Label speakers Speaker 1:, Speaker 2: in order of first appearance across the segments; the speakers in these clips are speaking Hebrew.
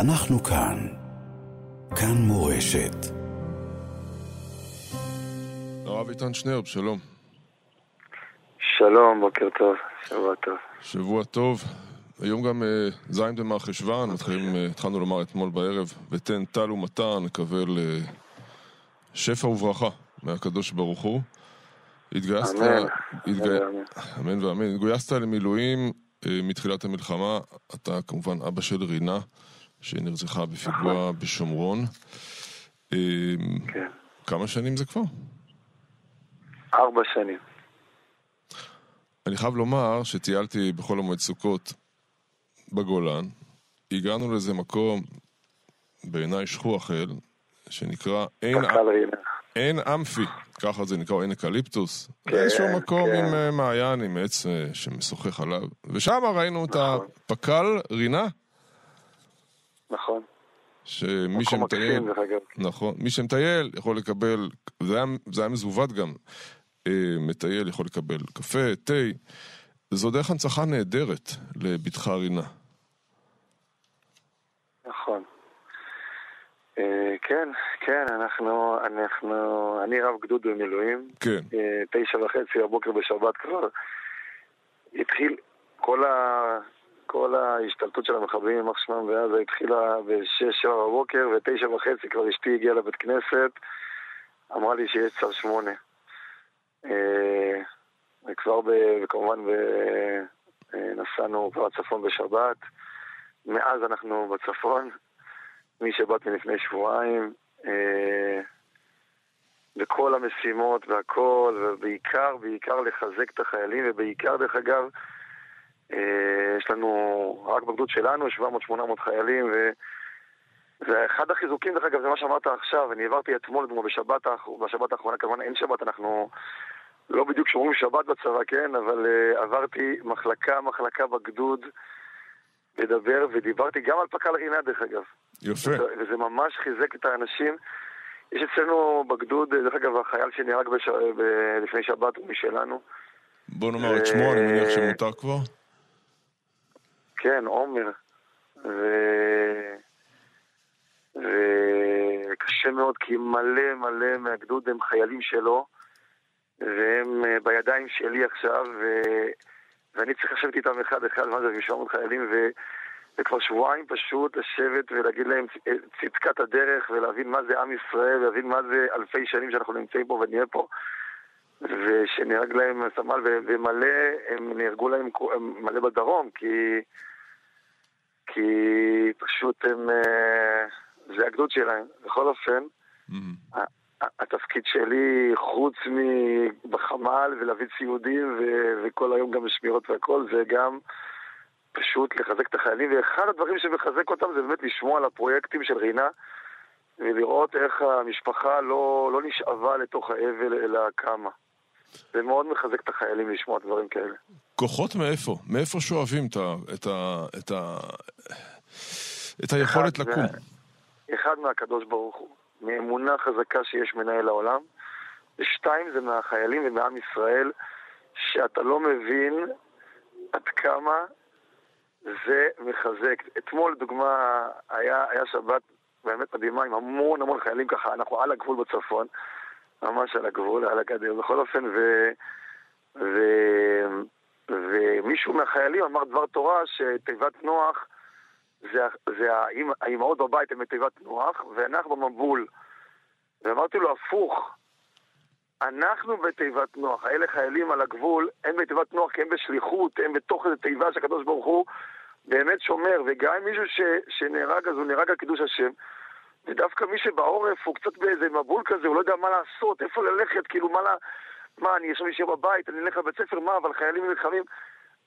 Speaker 1: אנחנו כאן. כאן מורשת.
Speaker 2: הרב איתן שנרב, שלום.
Speaker 3: שלום, בוקר טוב, שבוע טוב.
Speaker 2: שבוע טוב. היום גם אה, ז' במרחשוון, מתחילים, אה, התחלנו לומר אתמול בערב, ותן טל ומטר, נקבל אה, שפע וברכה מהקדוש ברוך הוא. התגייסת...
Speaker 3: אמן,
Speaker 2: התגי...
Speaker 3: אמן.
Speaker 2: אמן ואמן. התגייסת למילואים אה, מתחילת המלחמה. אתה כמובן אבא של רינה, שנרצחה בפיגוע בשומרון. אה,
Speaker 3: כן.
Speaker 2: כמה שנים זה כבר?
Speaker 3: ארבע שנים.
Speaker 2: אני חייב לומר שטיילתי בחול המועד סוכות בגולן. הגענו לאיזה מקום, בעיניי שכוח אל, שנקרא עין,
Speaker 3: קק"ל רינה.
Speaker 2: עין אמפי, ככה זה נקרא, עין אקליפטוס.
Speaker 3: כן,
Speaker 2: איזשהו מקום
Speaker 3: כן.
Speaker 2: עם אה, מעיין, עם עץ אה, שמשוחח עליו. ושם ראינו את
Speaker 3: נכון.
Speaker 2: הפק"ל רינה,
Speaker 3: נכון.
Speaker 2: שמי שמטייל... נכון. מי שמטייל יכול לקבל, זה היה, זה היה מזוות גם, אה, מטייל יכול לקבל קפה, תה. זו דרך הנצחה נהדרת לבתך רינה.
Speaker 3: נכון. אה, כן, כן, אנחנו, אנחנו, אני רב גדוד במילואים.
Speaker 2: כן,
Speaker 3: אה, תשע וחצי בבוקר בשבת כבר התחיל כל. כל ההשתלטות של המחבלים, יימח שמם בעזה, התחילה בשש, שבע בבוקר, ותשע וחצי כבר אשתי הגיעה לבית כנסת, אמרה לי שיש צו שמונה. אה, וכבר, ב, וכמובן, ב, אה, נסענו כבר לצפון בשבת. מאז אנחנו בצפון, משבת מלפני שבועיים. אה, בכל המשימות והכל, ובעיקר, בעיקר לחזק את החיילים, ובעיקר, דרך אגב, יש לנו, רק בגדוד שלנו, 700-800 חיילים, ו... ואחד החיזוקים, דרך אגב, זה מה שאמרת עכשיו, אני העברתי אתמול, כמו בשבת, בשבת האחרונה, כמובן אין שבת, אנחנו לא בדיוק שומרים שבת בצבא, כן, אבל uh, עברתי מחלקה-מחלקה בגדוד לדבר, ודיברתי גם על פק"ל רינה, דרך אגב.
Speaker 2: יפה.
Speaker 3: וזה ממש חיזק את האנשים. יש אצלנו בגדוד, דרך אגב, החייל שנהרג בש... ב... לפני שבת הוא משלנו.
Speaker 2: בוא נאמר את שמו, אני מניח שמותר כבר.
Speaker 3: כן, עומר. ו... וקשה מאוד, כי מלא מלא מהגדוד הם חיילים שלו, והם אה, בידיים שלי עכשיו, ו... ואני צריך לשבת איתם אחד-אחד, מה זה, עם 700 חיילים, ו... וכבר שבועיים פשוט לשבת ולהגיד להם צ- צדקת הדרך ולהבין מה זה עם ישראל, ולהבין מה זה אלפי שנים שאנחנו נמצאים פה ונהיה פה. ושנהרג להם סמל ומלא, הם נהרגו להם מלא בדרום, כי, כי פשוט הם, אה, זה הגדוד שלהם. בכל אופן. ה- התפקיד שלי, חוץ מבחמ"ל ולהביא ציודים ו- וכל היום גם בשמירות והכל, זה גם פשוט לחזק את החיילים. ואחד הדברים שמחזק אותם זה באמת לשמוע על הפרויקטים של רינה ולראות איך המשפחה לא, לא נשאבה לתוך האבל אלא קמה. זה מאוד מחזק את החיילים לשמוע דברים כאלה.
Speaker 2: כוחות מאיפה? מאיפה שואבים את ה... את ה... את ה... את היכולת
Speaker 3: אחד
Speaker 2: לקום?
Speaker 3: מה- אחד מהקדוש ברוך הוא, מאמונה חזקה שיש מנהל העולם, ושתיים זה מהחיילים ומעם ישראל, שאתה לא מבין עד כמה זה מחזק. אתמול, לדוגמה, היה, היה שבת באמת מדהימה עם המון המון חיילים ככה, אנחנו על הגבול בצפון, ממש על הגבול, על הגדר, בכל אופן, ו... ו... ומישהו מהחיילים אמר דבר תורה שתיבת נוח זה, זה האימהות בבית הן בתיבת נוח, ואנחנו במבול. ואמרתי לו, הפוך, אנחנו בתיבת נוח, האלה חיילים על הגבול, הם בתיבת נוח כי הם בשליחות, הם בתוך איזו תיבה שהקדוש ברוך הוא באמת שומר, וגם אם מישהו ש, שנהרג, אז הוא נהרג על קידוש השם. ודווקא מי שבעורף הוא קצת באיזה מבול כזה, הוא לא יודע מה לעשות, איפה ללכת, כאילו מה, לה, מה אני עכשיו אשאר בבית, אני אלך לבית ספר, מה, אבל חיילים נלחמים.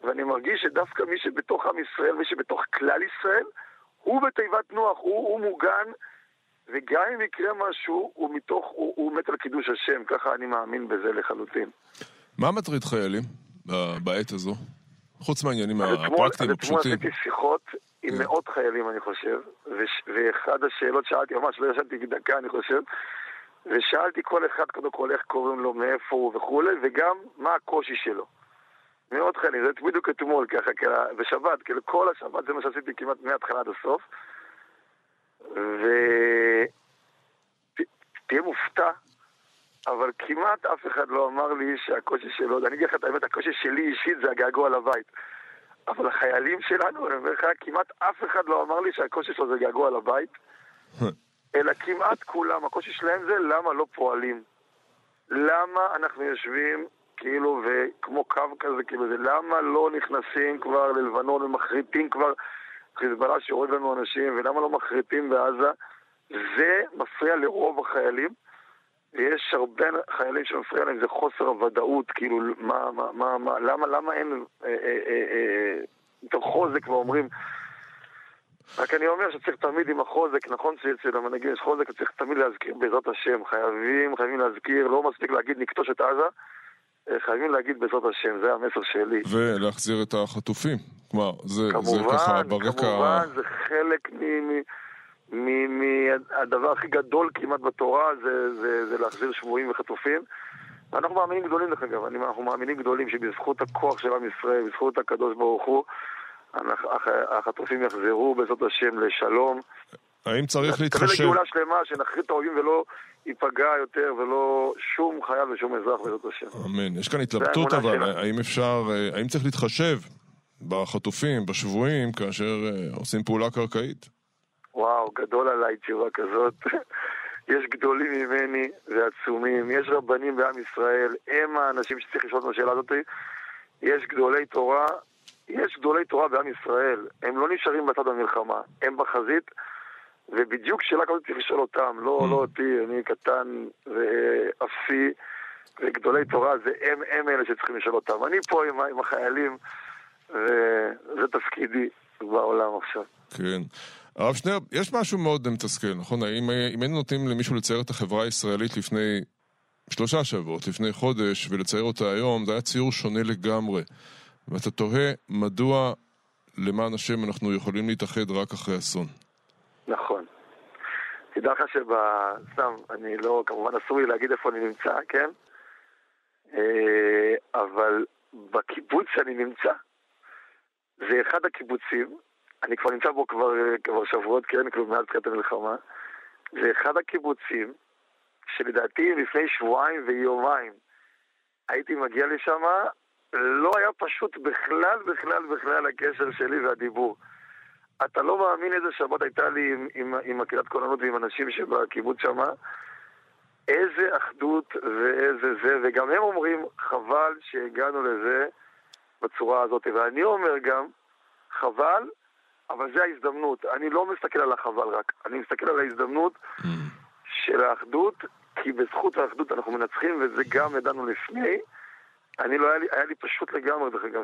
Speaker 3: ואני מרגיש שדווקא מי שבתוך עם ישראל, מי שבתוך כלל ישראל, הוא בתיבת נוח, הוא, הוא מוגן, וגם אם יקרה משהו, הוא מתוך, הוא, הוא מת על קידוש השם, ככה אני מאמין בזה לחלוטין.
Speaker 2: מה מטריד חיילים בעת הזו? חוץ מהעניינים הפרקטיים
Speaker 3: אז אתמול
Speaker 2: הפשוטים.
Speaker 3: עשיתי שיחות עם
Speaker 2: כן.
Speaker 3: מאות חיילים, אני חושב, וש, ואחד השאלות שאלתי, ממש לא ישנתי דקה, אני חושב, ושאלתי כל אחד, קודם כל, איך קוראים לו, מאיפה הוא וכולי, וגם מה הקושי שלו. מאות חיילים, זה בדיוק אתמול, ככה, ככה, בשבת, כאילו כל השבת, זה מה שעשיתי כמעט מההתחלה עד הסוף. ותהיה מופתע, אבל כמעט אף אחד לא אמר לי שהקושי שלו, אני אגיד לך את האמת, הקושי שלי אישית זה הגעגוע לבית. אבל החיילים שלנו, אני אומר לך, כמעט אף אחד לא אמר לי שהקושי שלו זה געגוע לבית, אלא כמעט כולם, הקושי שלהם זה למה לא פועלים. למה אנחנו יושבים כאילו, וכמו קו כזה, כאילו, זה למה לא נכנסים כבר ללבנון ומחריטים כבר חיזבאללה שהורג לנו אנשים, ולמה לא מחריטים בעזה? זה מפריע לרוב החיילים. ויש הרבה חיילים שמפריע להם, זה חוסר הוודאות, כאילו, מה, מה, מה, מה למה, למה אין אה, אה, אה, אה, חוזק ואומרים... רק אני אומר שצריך תמיד עם החוזק, נכון שאצל המנהיגים יש חוזק, צריך תמיד להזכיר בעזרת השם, חייבים, חייבים להזכיר, לא מספיק להגיד נכתוש את עזה, חייבים להגיד בעזרת השם, זה המסר שלי.
Speaker 2: ולהחזיר את החטופים, כלומר, זה,
Speaker 3: כמובן,
Speaker 2: זה ככה ברקע...
Speaker 3: כמובן, זה חלק מ... מ מהדבר הכי גדול כמעט בתורה זה, זה, זה להחזיר שבויים וחטופים. ואנחנו מאמינים גדולים דרך אגב, אנחנו מאמינים גדולים שבזכות הכוח של עם ישראל, בזכות הקדוש ברוך הוא, החטופים יחזרו בעזרת השם לשלום.
Speaker 2: האם צריך להתחשב... נקבל
Speaker 3: לגאולה שלמה, שנחריד את האויבים ולא ייפגע יותר ולא שום חייל ושום אזרח בעזרת השם.
Speaker 2: אמן. יש כאן התלבטות אבל, האם אפשר, האם צריך להתחשב בחטופים, בשבויים, כאשר אה, עושים פעולה קרקעית?
Speaker 3: וואו, גדול עליי תשובה כזאת. יש גדולים ממני ועצומים, יש רבנים בעם ישראל, הם האנשים שצריך לשאול את השאלה הזאת. יש גדולי תורה, יש גדולי תורה בעם ישראל, הם לא נשארים בצד המלחמה, הם בחזית, ובדיוק שאלה כזאת צריך לשאול אותם, לא, לא אותי, אני קטן ואפסי, וגדולי תורה זה הם, הם אלה שצריכים לשאול אותם. אני פה עם, עם החיילים, וזה תפקידי בעולם עכשיו.
Speaker 2: כן. הרב שנר, יש משהו מאוד מתסכל, נכון? אם, אם היינו נותנים למישהו לצייר את החברה הישראלית לפני שלושה שבועות, לפני חודש, ולצייר אותה היום, זה היה ציור שונה לגמרי. ואתה תוהה מדוע, למען השם, אנחנו יכולים להתאחד רק אחרי אסון.
Speaker 3: נכון. תדע לך שבסתם, אני לא, כמובן אסור לי להגיד איפה אני נמצא, כן? אה, אבל בקיבוץ שאני נמצא, זה אחד הקיבוצים אני כבר נמצא בו כבר, כבר שבועות, כן, כלומר מאז תחילת המלחמה. זה אחד הקיבוצים שלדעתי לפני שבועיים ויומיים הייתי מגיע לשם, לא היה פשוט בכלל, בכלל, בכלל הקשר שלי והדיבור. אתה לא מאמין איזה שבת הייתה לי עם, עם, עם הקהילת כוננות ועם אנשים שבקיבוץ שמה. איזה אחדות ואיזה זה, וגם הם אומרים, חבל שהגענו לזה בצורה הזאת. ואני אומר גם, חבל אבל זה ההזדמנות. אני לא מסתכל על החבל רק, אני מסתכל על ההזדמנות. של האחדות, כי בזכות האחדות אנחנו מנצחים, וזה גם ידענו לפני. אני לא, היה לי, היה לי פשוט לגמרי, דרך אגב,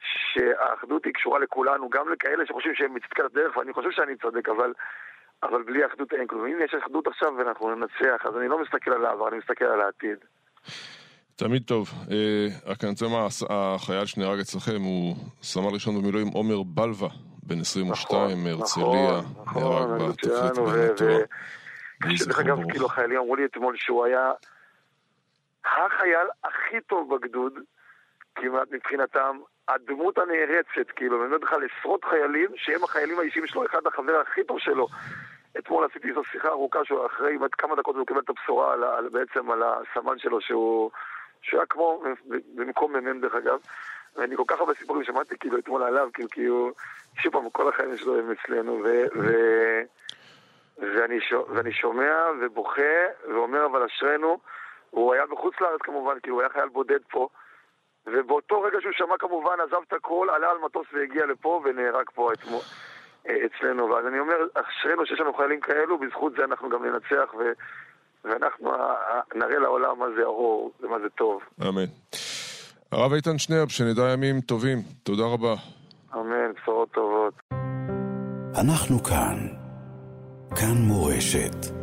Speaker 3: שהאחדות היא קשורה לכולנו, גם לכאלה שחושבים שהם מצדקת הדרך, ואני חושב שאני צודק, אבל, אבל בלי אחדות אין כלום. אם יש אחדות עכשיו ואנחנו ננצח, אז אני לא מסתכל על העבר, אני מסתכל על העתיד.
Speaker 2: תמיד טוב. רק אני רוצה לומר, החייל שנהרג אצלכם הוא סמל ראשון במילואים עומר בלווה, בן 22 מהרצליה, נהרג בתפריט בהנתו.
Speaker 3: דרך אגב, כאילו החיילים אמרו לי אתמול שהוא היה החייל הכי טוב בגדוד, כמעט מבחינתם, הדמות הנערצת, כאילו, אני אומר לך על עשרות חיילים, שהם החיילים האישיים שלו, אחד החבר הכי טוב שלו. אתמול עשיתי איזו שיחה ארוכה שהוא אחרי כמה דקות הוא קיבל את הבשורה על, על, בעצם על הסמן שלו שהוא שהיה כמו, במקום מ"מ דרך אגב, ואני כל כך הרבה סיפורים שמעתי כאילו אתמול עליו, כאילו, הוא, שוב פעם, כל החיים שלו הם אצלנו, ו... ו... ואני, ש... ואני שומע ובוכה ואומר אבל אשרינו, הוא היה בחוץ לארץ כמובן, כי הוא היה חייל בודד פה, ובאותו רגע שהוא שמע כמובן עזב את הכל, עלה על מטוס והגיע לפה ונהרג פה אתמול, אה, אצלנו. ואז אני אומר, אשרינו שיש לנו חיילים כאלו, בזכות זה אנחנו גם ננצח ו... ואנחנו נראה לעולם מה זה ארור ומה זה טוב.
Speaker 2: אמן. הרב איתן שנרב, שנדע ימים טובים. תודה רבה.
Speaker 3: אמן, בשורות טובות.
Speaker 1: אנחנו כאן. כאן מורשת.